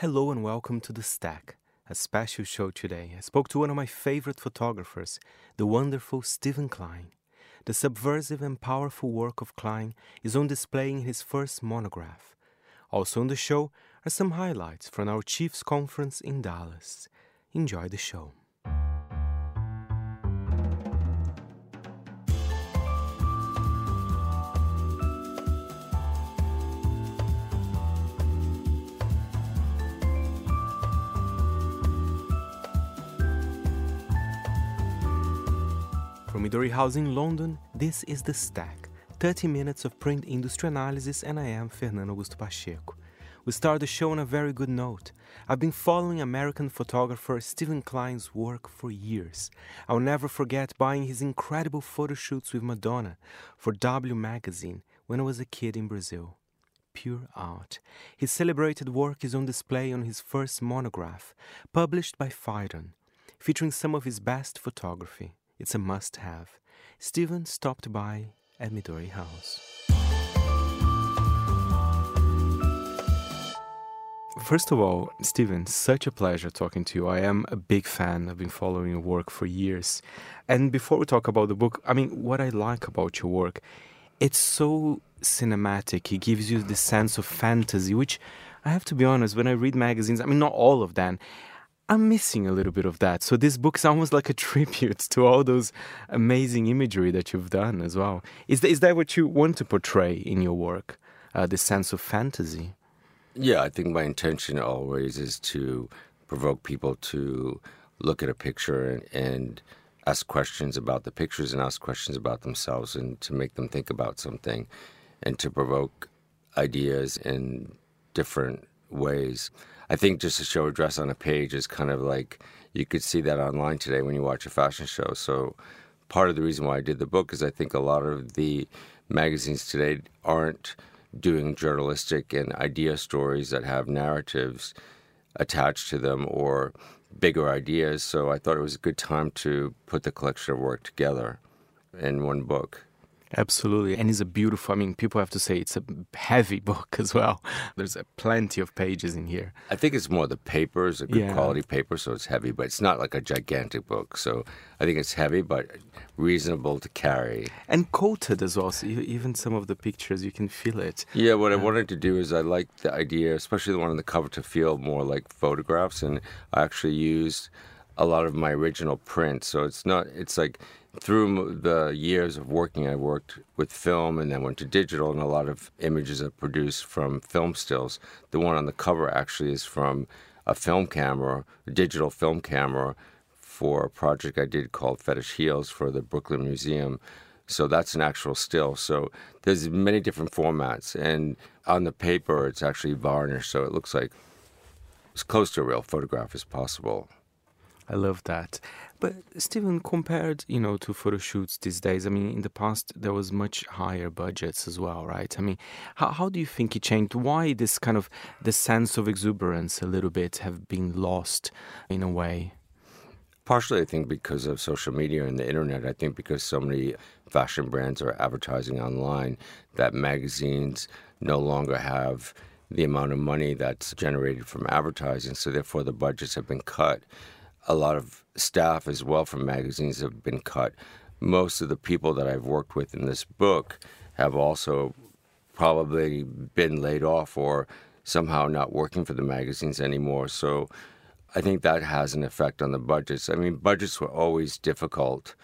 Hello and welcome to The Stack, a special show today. I spoke to one of my favorite photographers, the wonderful Steven Klein. The subversive and powerful work of Klein is on display in his first monograph. Also on the show are some highlights from our Chiefs Conference in Dallas. Enjoy the show. Midori House in London, this is The Stack 30 minutes of print industry analysis, and I am Fernando Augusto Pacheco. We start the show on a very good note. I've been following American photographer Steven Klein's work for years. I'll never forget buying his incredible photo shoots with Madonna for W magazine when I was a kid in Brazil. Pure art. His celebrated work is on display on his first monograph, published by Phaidon, featuring some of his best photography. It's a must have. Steven stopped by at Midori House. First of all, Steven, such a pleasure talking to you. I am a big fan. I've been following your work for years. And before we talk about the book, I mean, what I like about your work, it's so cinematic. It gives you the sense of fantasy, which I have to be honest, when I read magazines, I mean, not all of them, I'm missing a little bit of that. So this book is almost like a tribute to all those amazing imagery that you've done as well. Is that, is that what you want to portray in your work? Uh, the sense of fantasy? Yeah, I think my intention always is to provoke people to look at a picture and, and ask questions about the pictures and ask questions about themselves and to make them think about something and to provoke ideas in different ways. I think just to show a dress on a page is kind of like you could see that online today when you watch a fashion show. So part of the reason why I did the book is I think a lot of the magazines today aren't doing journalistic and idea stories that have narratives attached to them or bigger ideas. So I thought it was a good time to put the collection of work together in one book. Absolutely. And it's a beautiful, I mean, people have to say it's a heavy book as well. There's a plenty of pages in here. I think it's more the paper is a good yeah. quality paper, so it's heavy, but it's not like a gigantic book. So I think it's heavy, but reasonable to carry. And coated as well. So even some of the pictures, you can feel it. Yeah, what I wanted to do is I like the idea, especially the one on the cover, to feel more like photographs. And I actually used a lot of my original prints. So it's not, it's like, through the years of working, I worked with film and then went to digital, and a lot of images are produced from film stills. The one on the cover actually is from a film camera, a digital film camera, for a project I did called Fetish Heels for the Brooklyn Museum. So that's an actual still. So there's many different formats, and on the paper it's actually varnished, so it looks like as close to a real photograph as possible. I love that. But Steven, compared, you know, to photo shoots these days, I mean, in the past there was much higher budgets as well, right? I mean, how how do you think it changed? Why this kind of the sense of exuberance a little bit have been lost in a way? Partially, I think because of social media and the internet. I think because so many fashion brands are advertising online that magazines no longer have the amount of money that's generated from advertising, so therefore the budgets have been cut a lot of staff as well from magazines have been cut. Most of the people that I've worked with in this book have also probably been laid off or somehow not working for the magazines anymore. So I think that has an effect on the budgets. I mean, budgets were always difficult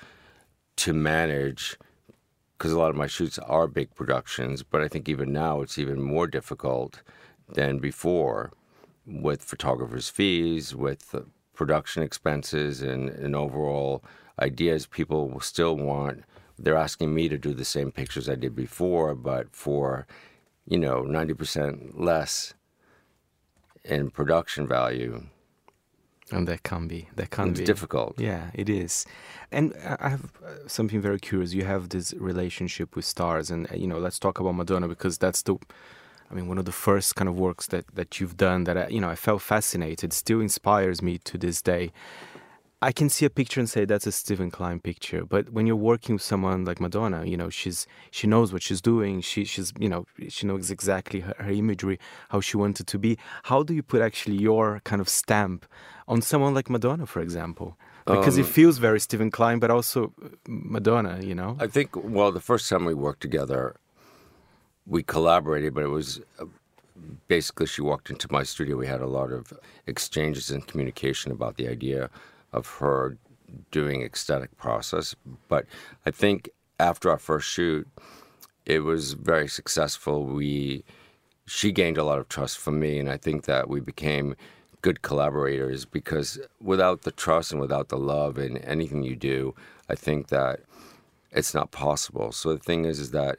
to manage because a lot of my shoots are big productions, but I think even now it's even more difficult than before with photographers' fees, with production expenses and, and overall ideas, people still want. They're asking me to do the same pictures I did before, but for, you know, 90% less in production value. And that can be that can it's be difficult. Yeah, it is. And I have uh, something very curious. You have this relationship with stars, and uh, you know, let's talk about Madonna because that's the I mean, one of the first kind of works that, that you've done that, I, you know, I felt fascinated, still inspires me to this day. I can see a picture and say that's a Steven Klein picture. But when you're working with someone like Madonna, you know, she's she knows what she's doing. She she's you know she knows exactly her, her imagery, how she wanted to be. How do you put actually your kind of stamp on someone like Madonna, for example? Because um, it feels very Steven Klein, but also uh, Madonna, you know. I think well, the first time we worked together, we collaborated, but it was uh, basically she walked into my studio. We had a lot of exchanges and communication about the idea of her doing ecstatic process. But I think after our first shoot, it was very successful. We she gained a lot of trust from me, and I think that we became good collaborators because without the trust and without the love in anything you do, I think that it's not possible. So the thing is, is that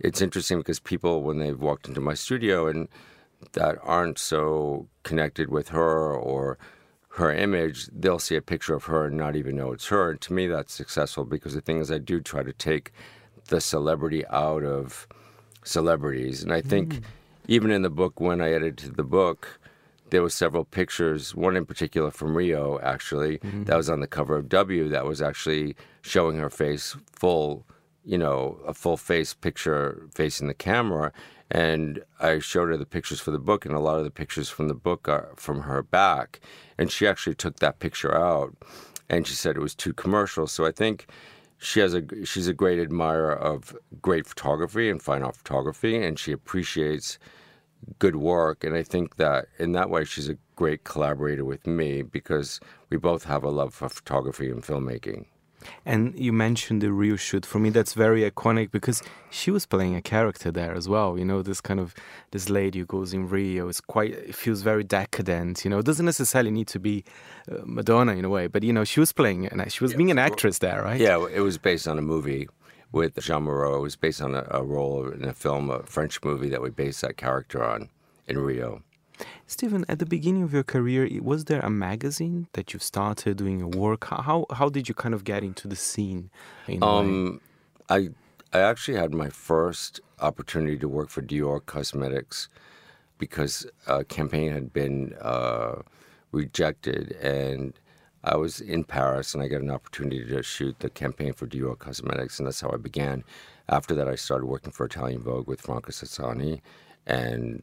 it's interesting because people, when they've walked into my studio and that aren't so connected with her or her image, they'll see a picture of her and not even know it's her. And to me, that's successful because the thing is, I do try to take the celebrity out of celebrities. And I think mm. even in the book, when I edited the book, there were several pictures, one in particular from Rio, actually, mm-hmm. that was on the cover of W, that was actually showing her face full, you know, a full face picture facing the camera. And I showed her the pictures for the book, and a lot of the pictures from the book are from her back. And she actually took that picture out, and she said it was too commercial. So I think she has a she's a great admirer of great photography and fine art photography, and she appreciates good work. And I think that in that way, she's a great collaborator with me because we both have a love for photography and filmmaking. And you mentioned the Rio shoot. For me, that's very iconic because she was playing a character there as well. You know, this kind of this lady who goes in Rio is quite. It feels very decadent. You know, it doesn't necessarily need to be uh, Madonna in a way, but you know, she was playing and she was yeah, being an actress there, right? Yeah, it was based on a movie with Jeanne Moreau. It was based on a, a role in a film, a French movie that we based that character on in Rio. Steven, at the beginning of your career, was there a magazine that you started doing your work? How how did you kind of get into the scene? In um, I I actually had my first opportunity to work for Dior Cosmetics because a campaign had been uh, rejected, and I was in Paris, and I got an opportunity to shoot the campaign for Dior Cosmetics, and that's how I began. After that, I started working for Italian Vogue with Franca Sozzani, and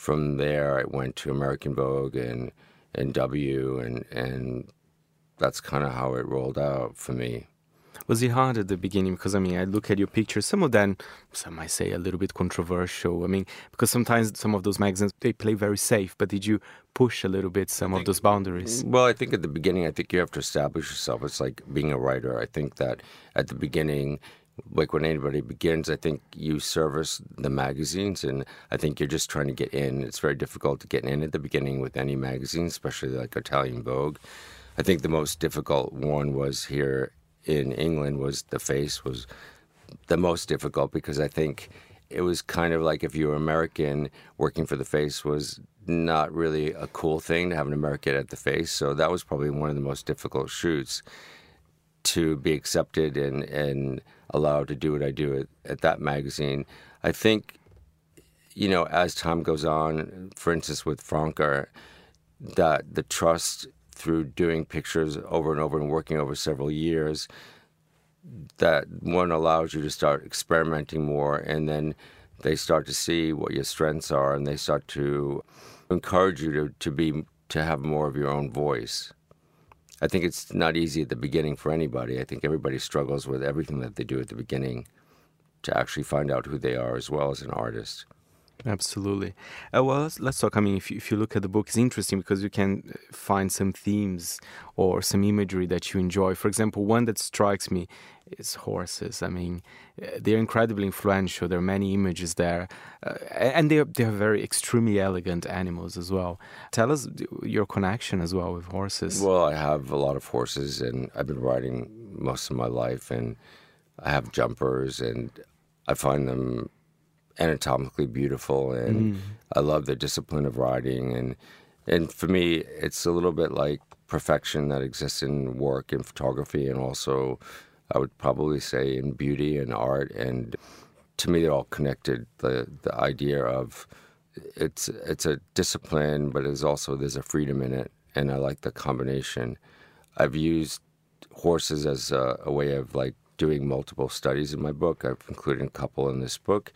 from there, I went to American Vogue and and W, and and that's kind of how it rolled out for me. Was it hard at the beginning? Because I mean, I look at your pictures. Some of them, some might say, a little bit controversial. I mean, because sometimes some of those magazines they play very safe. But did you push a little bit some think, of those boundaries? Well, I think at the beginning, I think you have to establish yourself. It's like being a writer. I think that at the beginning, like when anybody begins, I think you service the magazines, and I think you're just trying to get in. It's very difficult to get in at the beginning with any magazine, especially like Italian Vogue. I think the most difficult one was here in England was the face was the most difficult because I think it was kind of like if you were American, working for the face was not really a cool thing to have an American at the face. So that was probably one of the most difficult shoots to be accepted and and allowed to do what I do at, at that magazine. I think, you know, as time goes on, for instance, with Franca, that the trust through doing pictures over and over and working over several years, that one allows you to start experimenting more and then they start to see what your strengths are and they start to encourage you to, to be to have more of your own voice. I think it's not easy at the beginning for anybody. I think everybody struggles with everything that they do at the beginning to actually find out who they are as well as an artist. Absolutely. Uh, well, let's, let's, talk. I mean, if you, if you look at the book, it's interesting because you can uh, find some themes or some imagery that you enjoy. For example, one that strikes me is horses. I mean, uh, they're incredibly influential. There are many images there, uh, and they're they're very extremely elegant animals as well. Tell us your connection as well with horses. Well, I have a lot of horses, and I've been riding most of my life, and I have jumpers, and I find them anatomically beautiful, and mm. I love the discipline of riding. And and for me, it's a little bit like perfection that exists in work and photography, and also I would probably say in beauty and art. And to me, they're all connected. The the idea of it's it's a discipline, but it's also there's a freedom in it, and I like the combination I've used horses as a, a way of like doing multiple studies in my book. I've included a couple in this book,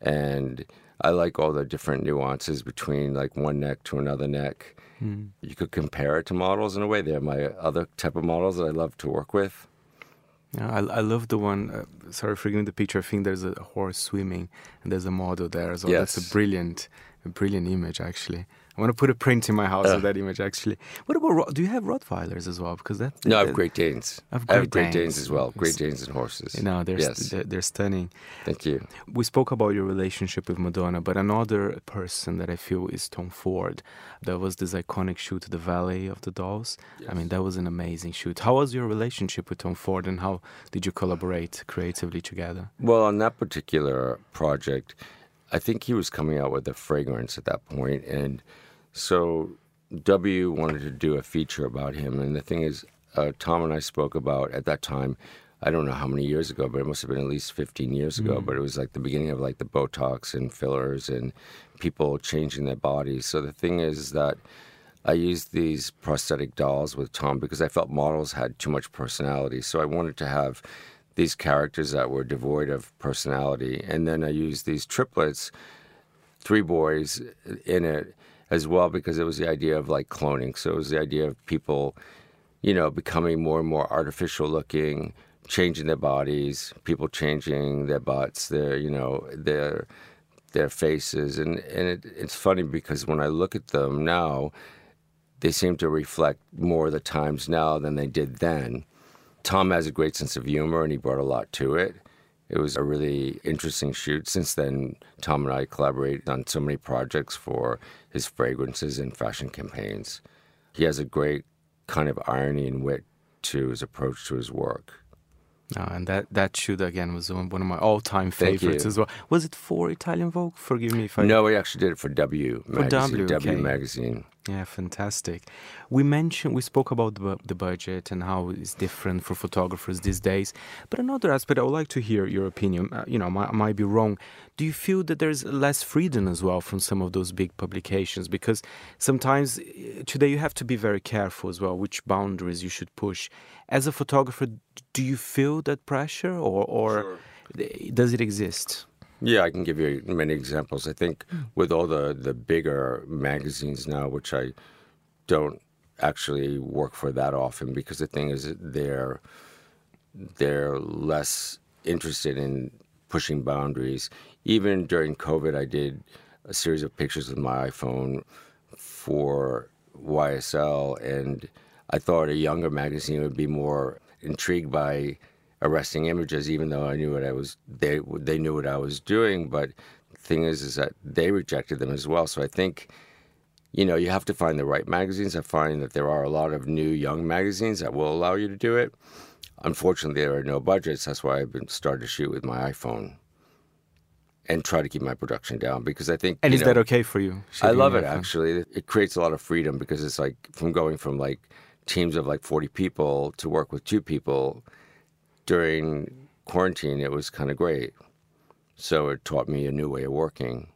and I like all the different nuances between like one neck to another neck. Mm. You could compare it to models in a way. They're my other type of models that I love to work with. Yeah, I, I love the one. Uh, sorry for giving the picture. I think there's a horse swimming and there's a model there well. Yes. That's a brilliant, a brilliant image actually. I want to put a print in my house uh. of that image. Actually, what about do you have Rottweilers as well? Because that no, I have Great Danes. I have Great, I have Great Danes. Danes. as well. Great Danes and horses. You know, they're, yes. they're, they're stunning. Thank you. We spoke about your relationship with Madonna, but another person that I feel is Tom Ford. There was this iconic shoot, The Valley of the Dolls. Yes. I mean, that was an amazing shoot. How was your relationship with Tom Ford, and how did you collaborate creatively together? Well, on that particular project, I think he was coming out with a fragrance at that point, and so W wanted to do a feature about him, and the thing is, uh, Tom and I spoke about at that time. I don't know how many years ago, but it must have been at least 15 years ago. Mm. But it was like the beginning of like the Botox and fillers and people changing their bodies. So the thing is that I used these prosthetic dolls with Tom because I felt models had too much personality. So I wanted to have these characters that were devoid of personality. And then I used these triplets, three boys in it as well because it was the idea of like cloning. So it was the idea of people, you know, becoming more and more artificial looking, changing their bodies, people changing their butts, their you know their their faces, and and it, it's funny because when I look at them now, they seem to reflect more of the times now than they did then. Tom has a great sense of humor, and he brought a lot to it. It was a really interesting shoot. Since then, Tom and I collaborate on so many projects for his fragrances and fashion campaigns. He has a great kind of irony and wit to his approach to his work. Oh, and that, that shoot again was one of my all time favorites as well. Was it for Italian Vogue? Forgive me if I. No, we actually did it for W for magazine. W, okay. w magazine. Yeah, fantastic. We mentioned, we spoke about the, the budget and how it's different for photographers these days. But another aspect, I would like to hear your opinion. Uh, you know, I might be wrong. Do you feel that there's less freedom as well from some of those big publications? Because sometimes uh, today you have to be very careful as well which boundaries you should push. As a photographer, do you feel that pressure or, or sure. does it exist? Yeah, I can give you many examples. I think with all the, the bigger magazines now, which I don't actually work for that often because the thing is they're they're less interested in pushing boundaries. Even during COVID, I did a series of pictures with my iPhone for YSL, and I thought a younger magazine would be more intrigued by arresting images, even though I knew what I was. They they knew what I was doing, but the thing is, is that they rejected them as well. So I think, you know, you have to find the right magazines. I find that there are a lot of new young magazines that will allow you to do it. Unfortunately, there are no budgets. That's why I've been started to shoot with my iPhone and try to keep my production down because I think. And is know, that okay for you? I love it actually. It creates a lot of freedom because it's like from going from like teams of like 40 people to work with two people during quarantine, it was kind of great. So it taught me a new way of working.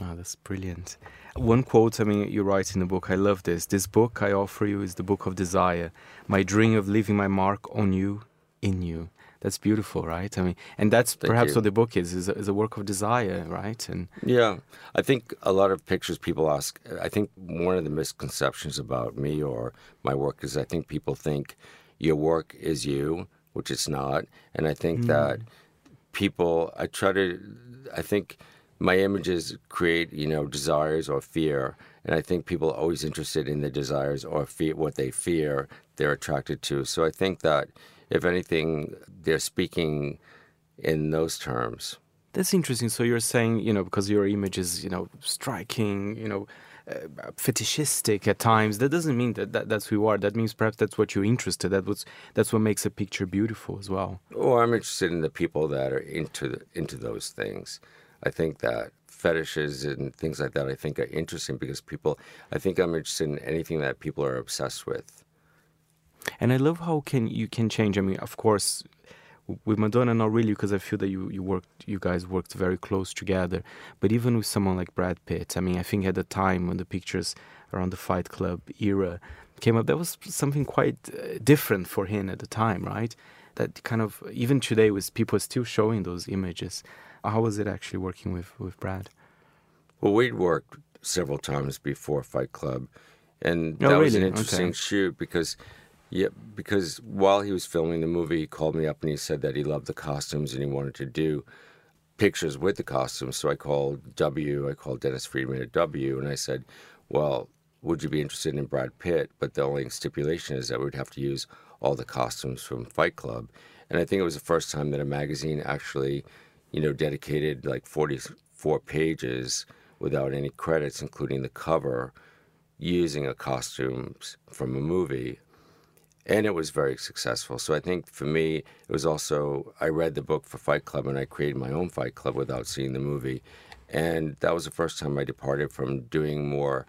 Oh, that's brilliant. One quote, I mean, you write in the book, I love this. This book I offer you is the book of desire, my dream of leaving my mark on you, in you. That's beautiful, right? I mean, and that's Thank perhaps you. what the book is, is a, is a work of desire, right? And Yeah. I think a lot of pictures people ask, I think one of the misconceptions about me or my work is I think people think your work is you which it's not. And I think mm. that people, I try to, I think my images create, you know, desires or fear. And I think people are always interested in the desires or fear, what they fear they're attracted to. So I think that if anything, they're speaking in those terms. That's interesting. So you're saying, you know, because your image is, you know, striking, you know, fetishistic at times, that doesn't mean that, that that's who you are. That means perhaps that's what you're interested. That was that's what makes a picture beautiful as well. Oh, I'm interested in the people that are into the, into those things. I think that fetishes and things like that I think are interesting because people. I think I'm interested in anything that people are obsessed with. And I love how can you can change. I mean, of course, with Madonna, not really, because I feel that you you worked, you guys worked very close together. But even with someone like Brad Pitt, I mean, I think at the time when the pictures around the Fight Club era, came up. That was something quite uh, different for him at the time, right? That kind of even today, with people still showing those images. How was it actually working with with Brad? Well, we'd worked several times before Fight Club, and Oh, that was an interesting Okay. shoot because, yeah, because while he was filming the movie, he called me up and he said that he loved the costumes and he wanted to do pictures with the costumes. So I called W, I called Dennis Freedman at W, and I said, "Well, would you be interested in Brad Pitt?" But the only stipulation is that we'd have to use all the costumes from Fight Club. And I think it was the first time that a magazine actually, you know, dedicated like 44 pages without any credits, including the cover, using a costumes from a movie and it was very successful. So I think for me, it was also I read the book for Fight Club and I created my own Fight Club without seeing the movie, and that was the first time I departed from doing more.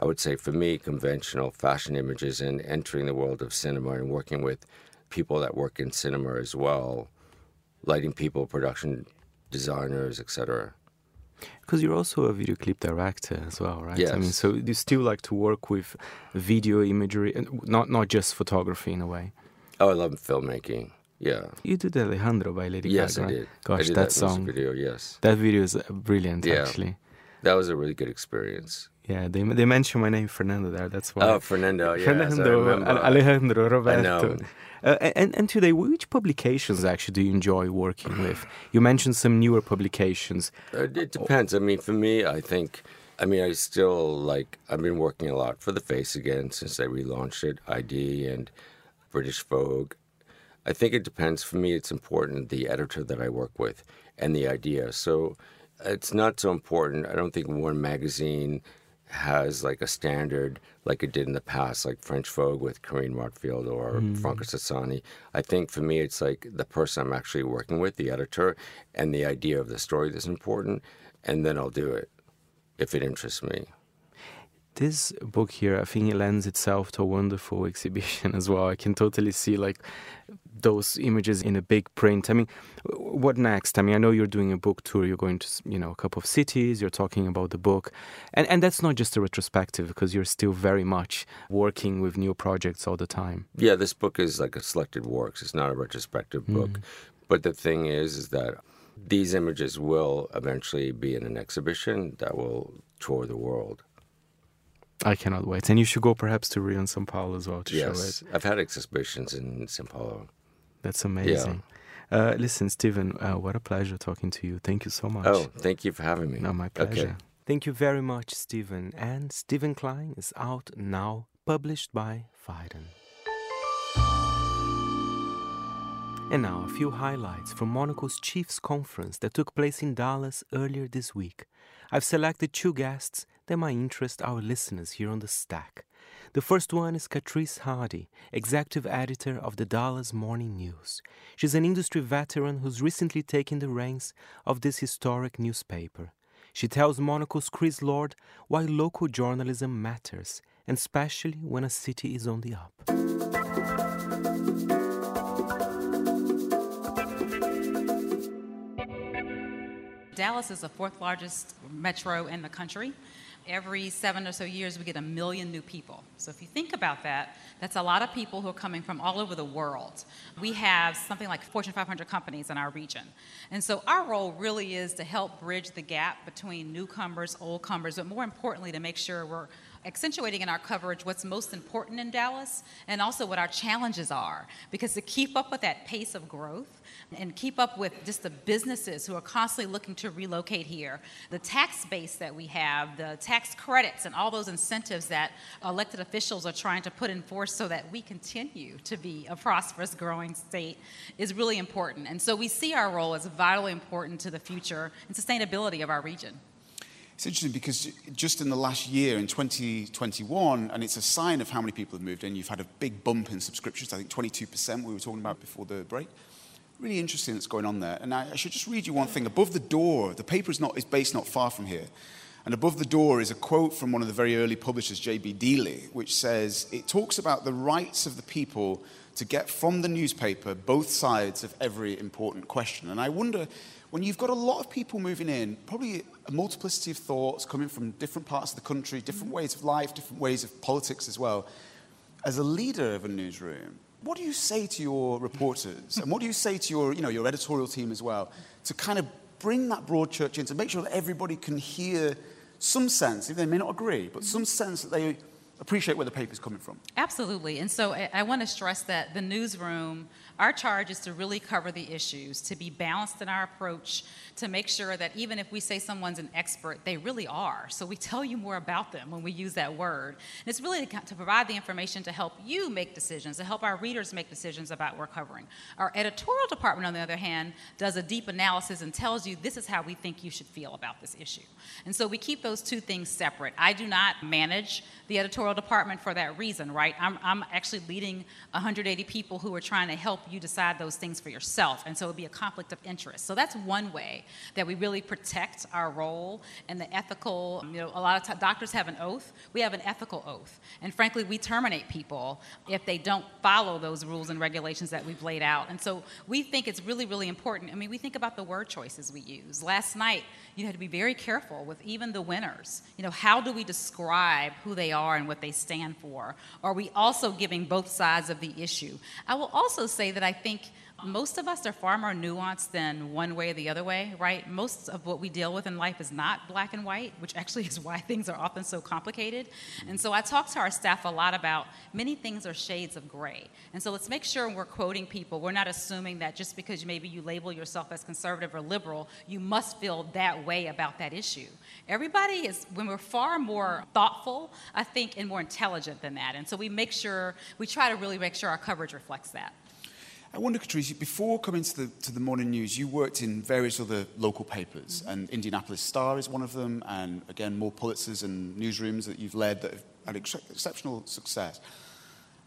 I would say for me, conventional fashion images and entering the world of cinema and working with people that work in cinema as well, lighting people, production designers, etc. Because you're also a video clip director as well, right? Yes. I mean, so you still like to work with video imagery and not not just photography in a way. Oh, I love filmmaking. Yeah. You did Alejandro by Lady Yes, Gaga. I did. Gosh, I did that, that, song, video. Yes, that video is brilliant, Yeah. actually. that was a really good experience. Yeah, they they mention my name Fernando there. That's why. Oh, Fernando. Yes, I Fernando. Alejandro, Roberto. know. Uh, and and today, which publications actually do you enjoy working with? You mentioned some newer publications. Uh, It depends. I mean, for me, I think, I mean, I still like, I've been working a lot for The Face again since they relaunched it, ID and British Vogue. I think it depends. For me, it's important the editor that I work with and the idea. So it's not so important. I don't think one magazine has like a standard like it did in the past, like French Vogue with Carine Roitfeld or mm. Franca Sozzani. I think for me, it's like the person I'm actually working with, the editor, and the idea of the story that's important, and then I'll do it if it interests me. This book here, I think it lends itself to a wonderful exhibition as well. I can totally see like those images in a big print. I mean, what next? I mean, I know you're doing a book tour. You're going to, you know, a couple of cities. You're talking about the book, and and that's not just a retrospective because you're still very much working with new projects all the time. Yeah, this book is like a selected works. It's not a retrospective mm. book. But the thing is, is that these images will eventually be in an exhibition that will tour the world. I cannot wait. And you should go perhaps to Rio and São Paulo as well to show yes, it. I've had exhibitions in Sao Paulo. That's amazing. Uh, listen, Steven, uh, what a pleasure talking to you. Thank you so much. Oh, thank you for having me. No, my pleasure. Okay. Thank you very much, Steven. And Steven Klein is out now, published by Phaidon. And now, a few highlights from Monocle's Chiefs Conference that took place in Dallas earlier this week. I've selected two guests that might interest our listeners here on the stack. The first one is Katrice Hardy, executive editor of the Dallas Morning News. She's an industry veteran who's recently taken the reins of this historic newspaper. She tells Monocle's Chris Lord why local journalism matters, and especially when a city is on the up. Dallas is the fourth largest metro in the country. Every seven or so years, we get a million new people. So, if you think about that, that's a lot of people who are coming from all over the world. We have something like Fortune 500 companies in our region. And so, our role really is to help bridge the gap between newcomers, old comers, but more importantly, to make sure we're accentuating in our coverage what's most important in Dallas and also what our challenges are. Because to keep up with that pace of growth and keep up with just the businesses who are constantly looking to relocate here, the tax base that we have, the tax credits, and all those incentives that elected officials are trying to put in force so that we continue to be a prosperous, growing state is really important. And so we see our role as vitally important to the future and sustainability of our region. It's interesting because just in the last year, in 2021, and it's a sign of how many people have moved in, you've had a big bump in subscriptions, I think 22% we were talking about before the break. Really interesting that's going on there. And I, should just read you one thing. Above the door, the paper is, not, is based not far from here. And above the door is a quote from one of the very early publishers, G.B. Dealey, which says, It talks about the rights of the people to get from the newspaper both sides of every important question. And I wonder, when you've got a lot of people moving in, probably a multiplicity of thoughts coming from different parts of the country, different ways of life, different ways of politics as well, as a leader of a newsroom, what do you say to your reporters? and what do you say to your, you know, your editorial team as well to kind of bring that broad church in to make sure that everybody can hear some sense, if they may not agree, but some sense that they appreciate where the paper's coming from. Absolutely. And so I, I want to stress that the newsroom our charge is to really cover the issues, to be balanced in our approach, to make sure that even if we say someone's an expert, they really are. So we tell you more about them when we use that word. And it's really to, provide the information to help you make decisions, to help our readers make decisions about what we're covering. Our editorial department, on the other hand, does a deep analysis and tells you this is how we think you should feel about this issue. And so we keep those two things separate. I do not manage the editorial department for that reason, right? I'm, I'm actually leading 180 people who are trying to help you decide those things for yourself. And so it would be a conflict of interest. So that's one way that we really protect our role and the ethical, you know, a lot of t- doctors have an oath. We have an ethical oath. And frankly, we terminate people if they don't follow those rules and regulations that we've laid out. And so we think it's really, really important. I mean, we think about the word choices we use. Last night, you had to be very careful with even the winners. You know, how do we describe who they are and what they stand for? Are we also giving both sides of the issue? I will also say that I think most of us are far more nuanced than one way or the other way, right? Most of what we deal with in life is not black and white, which actually is why things are often so complicated. And so I talk to our staff a lot about many things are shades of gray. And so let's make sure we're quoting people, we're not assuming that just because maybe you label yourself as conservative or liberal, you must feel that way about that issue. Everybody is, when we're far more thoughtful, I think, and more intelligent than that. And so we make sure, we try to really make sure our coverage reflects that. I wonder, Katrice, before coming to the, to the morning news, you worked in various other local papers, mm-hmm. and Indianapolis Star is one of them, and again, more Pulitzers and newsrooms that you've led that have had ex- exceptional success.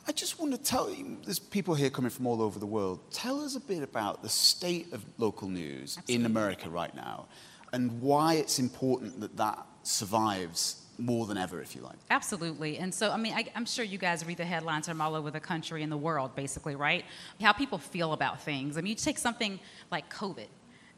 I just want to tell you, there's people here coming from all over the world. Tell us a bit about the state of local news Absolutely. in America right now, and why it's important that that survives more than ever, if you like. Absolutely. And so, I mean, I, am sure you guys read the headlines from all over the country and the world, basically, right? How people feel about things. I mean, you take something like COVID,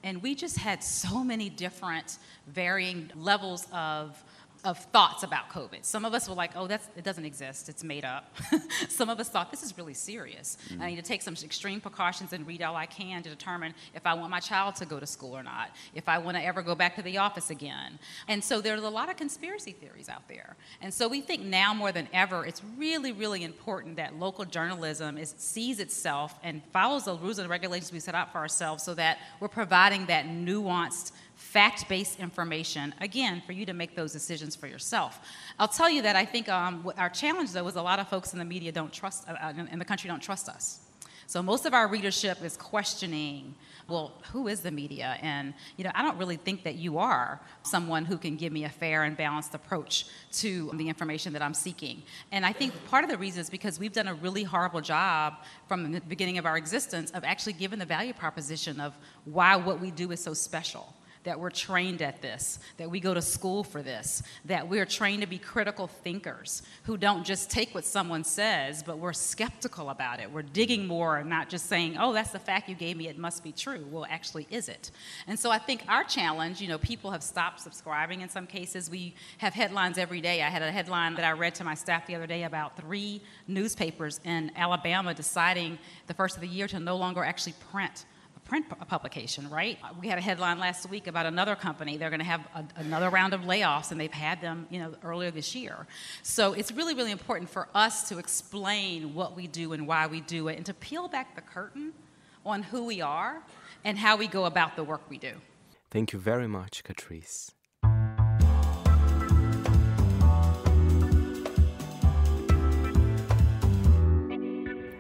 and we just had so many different varying levels of of thoughts about COVID. Some of us were like, oh, that's, it doesn't exist, it's made up. Some of us thought, this is really serious. Mm-hmm. I need to take some extreme precautions and read all I can to determine if I want my child to go to school or not, if I want to ever go back to the office again. And so there's a lot of conspiracy theories out there. And so we think now more than ever, it's really, really important that local journalism is, sees itself and follows the rules and regulations we set out for ourselves so that we're providing that nuanced fact based information, again, for you to make those decisions for yourself. I'll tell you that I think um, our challenge, though, is a lot of folks in the media don't trust, uh, uh in the country don't trust us. So most of our readership is questioning, well, who is the media? And you know, I don't really think that you are someone who can give me a fair and balanced approach to the information that I'm seeking. And I think part of the reason is because we've done a really horrible job from the beginning of our existence of actually giving the value proposition of why what we do is so special that we're trained at this, that we go to school for this, that we're trained to be critical thinkers who don't just take what someone says, but we're skeptical about it. We're digging more and not just saying, oh, that's the fact you gave me, it must be true. Well, actually, is it? And so I think our challenge, you know, people have stopped subscribing in some cases. We have headlines every day. I had a headline that I read to my staff the other day about three newspapers in Alabama deciding the first of the year to no longer actually print print publication, right? Uh, we had a headline last week about another company. They're going to have a, another round of layoffs, and they've had them, you know, earlier this year. So it's really, really important for us to explain what we do and why we do it, and to peel back the curtain on who we are and how we go about the work we do. Thank you very much, Katrice.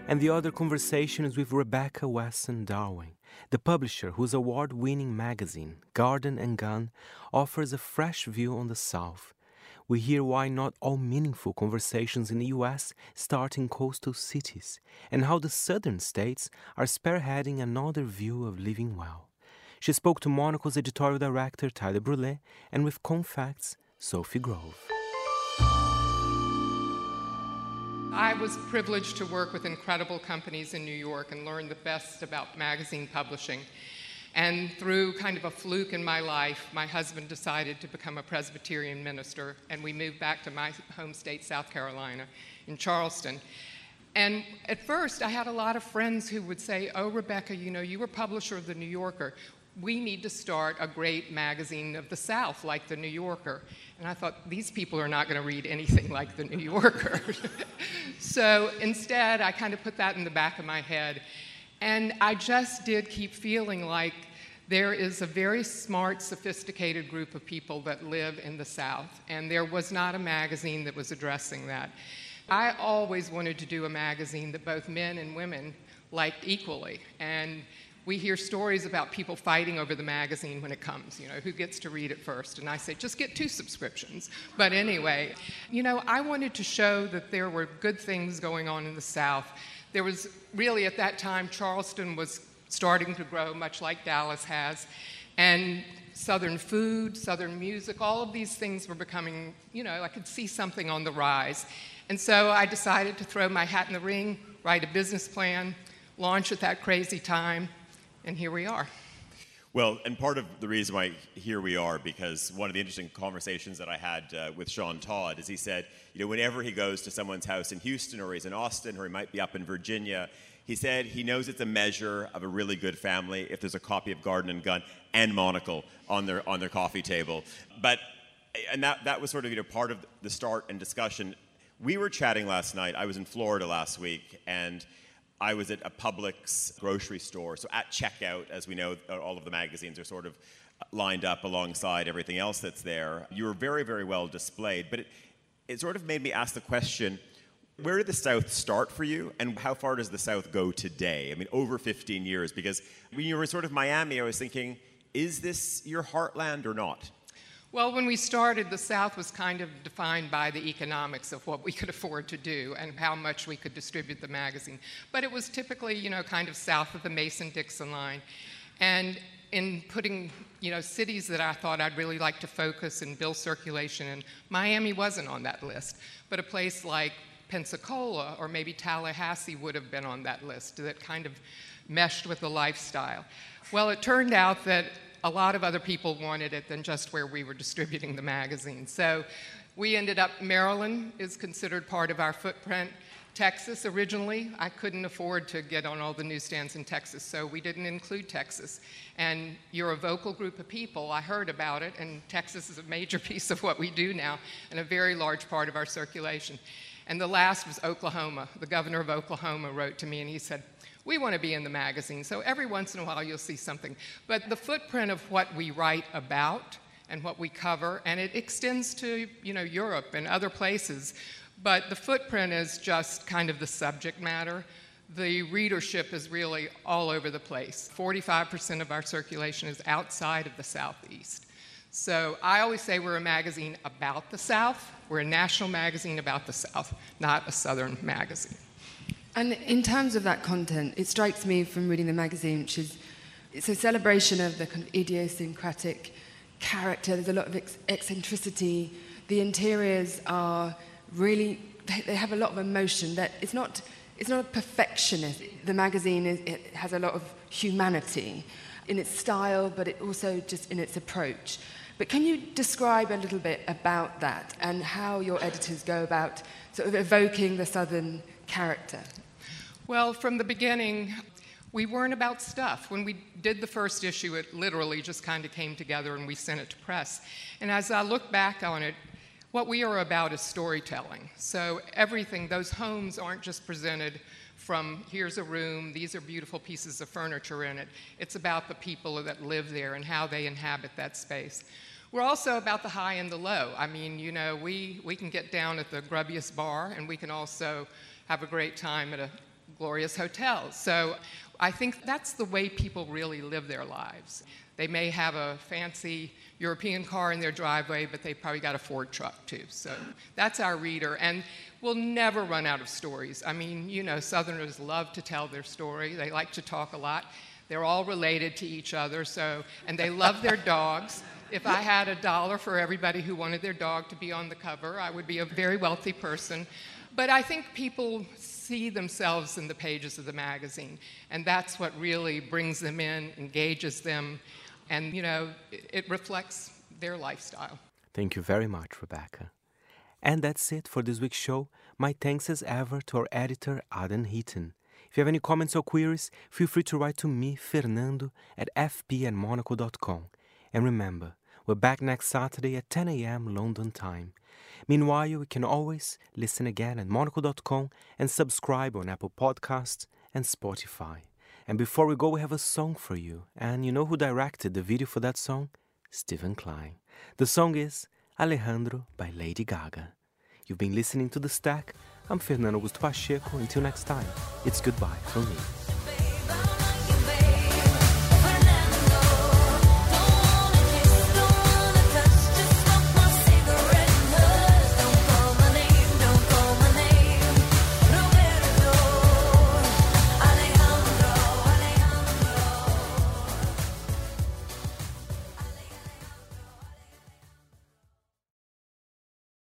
And the other conversation is with Rebecca Wesson Darwin the publisher, whose award winning magazine, Garden and Gun, offers a fresh view on the South. We hear why not all meaningful conversations in the US start in coastal cities, and how the southern states are spearheading another view of living well. She spoke to Monocle's editorial director, Tyler Brule, and with Konfekt's Sophie Grove. I was privileged to work with incredible companies in New York and learn the best about magazine publishing. And through kind of a fluke in my life, my husband decided to become a Presbyterian minister, and we moved back to my home state, South Carolina, in Charleston. And at first, I had a lot of friends who would say, Oh, Rebecca, you know, you were publisher of The New Yorker. We need to start a great magazine of the South like The New Yorker. And I thought, these people are not going to read anything like The New Yorker. so instead, I kind of put that in the back of my head. And I just did keep feeling like there is a very smart, sophisticated group of people that live in the South, and there was not a magazine that was addressing that. I always wanted to do a magazine that both men and women liked equally. And we hear stories about people fighting over the magazine when it comes, you know, who gets to read it first. And I say, just get two subscriptions. But anyway, you know, I wanted to show that there were good things going on in the South. There was really, at that time, Charleston was starting to grow, much like Dallas has. And Southern food, Southern music, all of these things were becoming, you know, I could see something on the rise. And so I decided to throw my hat in the ring, write a business plan, launch at that crazy time, and here we are. Well, and part of the reason why here we are, because one of the interesting conversations that I had uh, with Sean Todd is he said, you know, whenever he goes to someone's house in Houston or he's in Austin or he might be up in Virginia, he said he knows it's a measure of a really good family if there's a copy of Garden and Gun and Monocle on their on their coffee table. But and that that was sort of you know part of the start and discussion. We were chatting last night. I was in Florida last week and I was at a Publix grocery store. So at checkout, as we know, uh, all of the magazines are sort of uh, lined up alongside everything else that's there. You were very, very well displayed. But it, it sort of made me ask the question where did the South start for you, and how far does the South go today? I mean, over 15 years, because when you were sort of Miami, I was thinking, is this your heartland or not? Well, when we started, the South was kind of defined by the economics of what we could afford to do and how much we could distribute the magazine. But it was typically, you know, kind of south of the Mason Dixon line. And in putting, you know, cities that I thought I'd really like to focus and build circulation in, Miami wasn't on that list. But a place like Pensacola or maybe Tallahassee would have been on that list that kind of meshed with the lifestyle. Well, it turned out that a lot of other people wanted it than just where we were distributing the magazine. So we ended up, Maryland is considered part of our footprint. Texas originally, I couldn't afford to get on all the newsstands in Texas, so we didn't include Texas. And you're a vocal group of people. I heard about it, and Texas is a major piece of what we do now and a very large part of our circulation. And the last was Oklahoma. The governor of Oklahoma wrote to me and he said, we want to be in the magazine. So every once in a while you'll see something. But the footprint of what we write about and what we cover, and it extends to you know Europe and other places. But the footprint is just kind of the subject matter. The readership is really all over the place. 45% of our circulation is outside of the Southeast. So I always say we're a magazine about the South. We're a national magazine about the South, not a Southern magazine. And in terms of that content, it strikes me from reading the magazine, which is it's a celebration of the kind of idiosyncratic character. There's a lot of ex- eccentricity. The interiors are really they, have a lot of emotion. That it's not it's not a perfectionist. The magazine is, it has a lot of humanity in its style, but it also just in its approach. But can you describe a little bit about that and how your editors go about sort of evoking the southern character? Well, from the beginning, we weren't about stuff. When we did the first issue, it literally just kind of came together and we sent it to press. And as I look back on it, what we are about is storytelling. So everything, those homes aren't just presented from here's a room, these are beautiful pieces of furniture in it. It's about the people that live there and how they inhabit that space. We're also about the high and the low. I mean, you know, we, we can get down at the grubbiest bar and we can also have a great time at a glorious hotels. So I think that's the way people really live their lives. They may have a fancy European car in their driveway, but they probably got a Ford truck too. So that's our reader. And we'll never run out of stories. I mean, you know, Southerners love to tell their story, they like to talk a lot. They're all related to each other, so, and they love their dogs. If I had a dollar for everybody who wanted their dog to be on the cover, I would be a very wealthy person. But I think people see themselves in the pages of the magazine. And that's what really brings them in, engages them, and, you know, it, reflects their lifestyle. Thank you very much, Rebecca. And that's it for this week's show. My thanks as ever to our editor, Adam Heaton. If you have any comments or queries, feel free to write to me, Fernando, at fp@monocle.com. And remember, we're back next Saturday at 10 a.m. London time. Meanwhile, you can always listen again at monocle.com and subscribe on Apple Podcasts and Spotify. And before we go, we have a song for you. And you know who directed the video for that song? Steven Klein. The song is Alejandro by Lady Gaga. You've been listening to The Stack. I'm Fernando Augusto Pacheco. Until next time, it's goodbye from me.